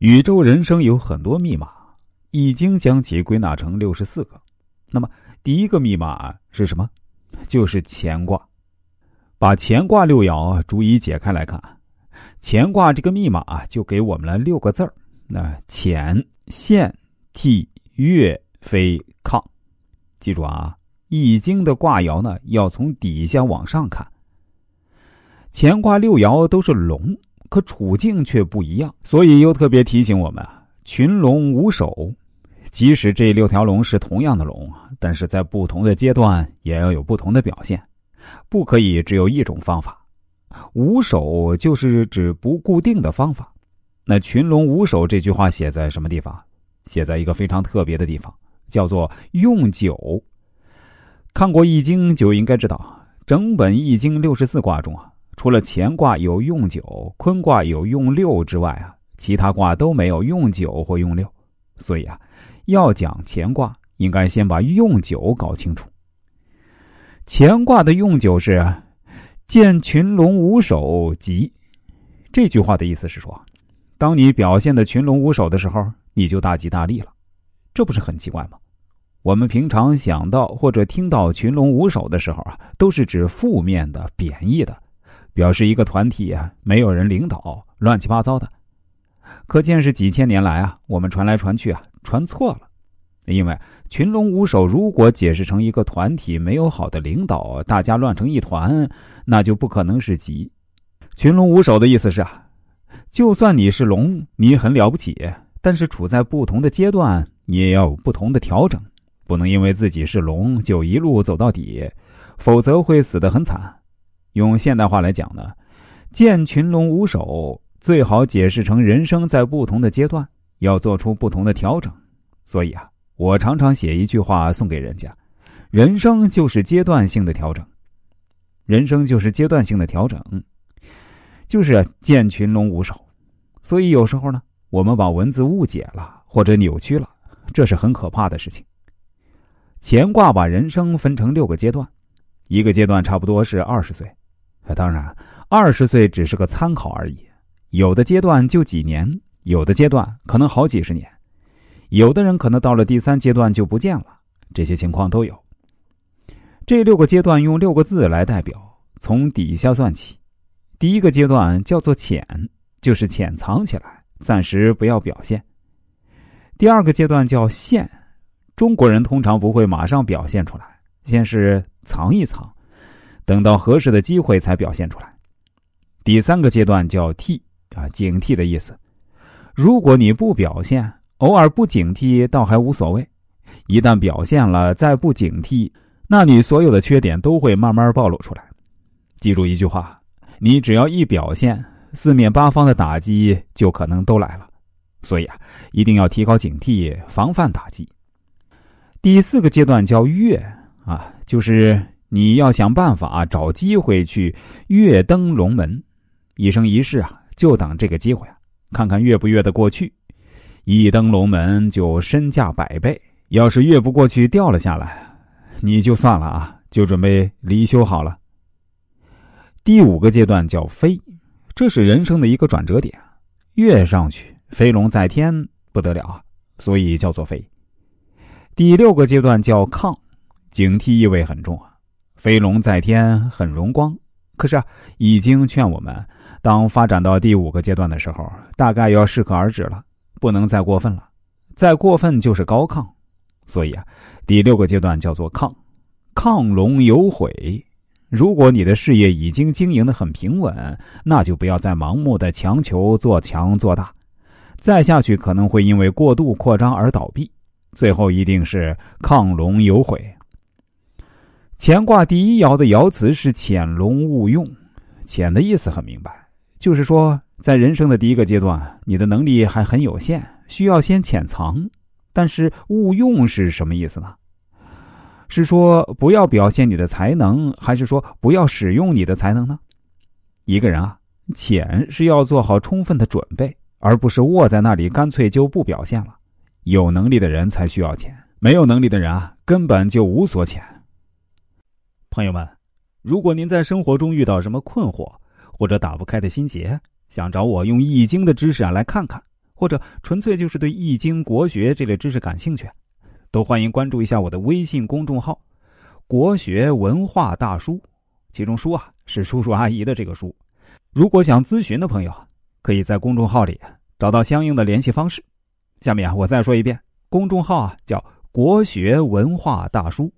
宇宙人生有很多密码，《易经》将其归纳成六十四个。那么，第一个密码是什么？就是乾卦。把乾卦六爻逐一解开来看，乾卦这个密码就给我们了六个字儿：那乾、现、替、月、飞、亢。记住啊，《易经》的卦爻呢，要从底下往上看。乾卦六爻都是龙。可处境却不一样，所以又特别提醒我们：群龙无首。即使这六条龙是同样的龙，但是在不同的阶段也要有不同的表现，不可以只有一种方法。无首就是指不固定的方法。那群龙无首这句话写在什么地方？写在一个非常特别的地方，叫做用九。看过《易经》就应该知道，整本《易经》六十四卦中啊。除了乾卦有用九，坤卦有用六之外啊，其他卦都没有用九或用六。所以啊，要讲乾卦，应该先把用九搞清楚。乾卦的用九是“见群龙无首，吉”。这句话的意思是说，当你表现的群龙无首的时候，你就大吉大利了。这不是很奇怪吗？我们平常想到或者听到群龙无首的时候啊，都是指负面的、贬义的。表示一个团体啊，没有人领导，乱七八糟的。可见是几千年来啊，我们传来传去啊，传错了。因为群龙无首，如果解释成一个团体没有好的领导，大家乱成一团，那就不可能是吉。群龙无首的意思是啊，就算你是龙，你很了不起，但是处在不同的阶段，你也要有不同的调整，不能因为自己是龙就一路走到底，否则会死得很惨。用现代话来讲呢，见群龙无首，最好解释成人生在不同的阶段要做出不同的调整。所以啊，我常常写一句话送给人家：人生就是阶段性的调整，人生就是阶段性的调整，就是见群龙无首。所以有时候呢，我们把文字误解了或者扭曲了，这是很可怕的事情。乾卦把人生分成六个阶段，一个阶段差不多是二十岁。当然，二十岁只是个参考而已。有的阶段就几年，有的阶段可能好几十年，有的人可能到了第三阶段就不见了。这些情况都有。这六个阶段用六个字来代表，从底下算起。第一个阶段叫做潜，就是潜藏起来，暂时不要表现。第二个阶段叫现，中国人通常不会马上表现出来，先是藏一藏。等到合适的机会才表现出来。第三个阶段叫替啊，警惕的意思。如果你不表现，偶尔不警惕倒还无所谓；一旦表现了，再不警惕，那你所有的缺点都会慢慢暴露出来。记住一句话：你只要一表现，四面八方的打击就可能都来了。所以啊，一定要提高警惕，防范打击。第四个阶段叫越啊，就是。你要想办法找机会去跃登龙门，一生一世啊，就等这个机会啊，看看越不越得过去。一登龙门就身价百倍，要是越不过去掉了下来，你就算了啊，就准备离休好了。第五个阶段叫飞，这是人生的一个转折点，跃上去，飞龙在天，不得了啊，所以叫做飞。第六个阶段叫亢，警惕意味很重啊。飞龙在天很荣光，可是啊，已经劝我们，当发展到第五个阶段的时候，大概要适可而止了，不能再过分了，再过分就是高亢。所以啊，第六个阶段叫做亢，亢龙有悔。如果你的事业已经经营的很平稳，那就不要再盲目的强求做强做大，再下去可能会因为过度扩张而倒闭，最后一定是亢龙有悔。乾卦第一爻的爻辞是“潜龙勿用”，“潜”的意思很明白，就是说在人生的第一个阶段，你的能力还很有限，需要先潜藏。但是“勿用”是什么意思呢？是说不要表现你的才能，还是说不要使用你的才能呢？一个人啊，潜是要做好充分的准备，而不是卧在那里干脆就不表现了。有能力的人才需要潜，没有能力的人啊，根本就无所潜。朋友们，如果您在生活中遇到什么困惑或者打不开的心结，想找我用易经的知识啊来看看，或者纯粹就是对易经、国学这类知识感兴趣，都欢迎关注一下我的微信公众号“国学文化大叔”，其中“叔”啊是叔叔阿姨的这个“叔”。如果想咨询的朋友，可以在公众号里找到相应的联系方式。下面啊，我再说一遍，公众号啊叫“国学文化大叔”。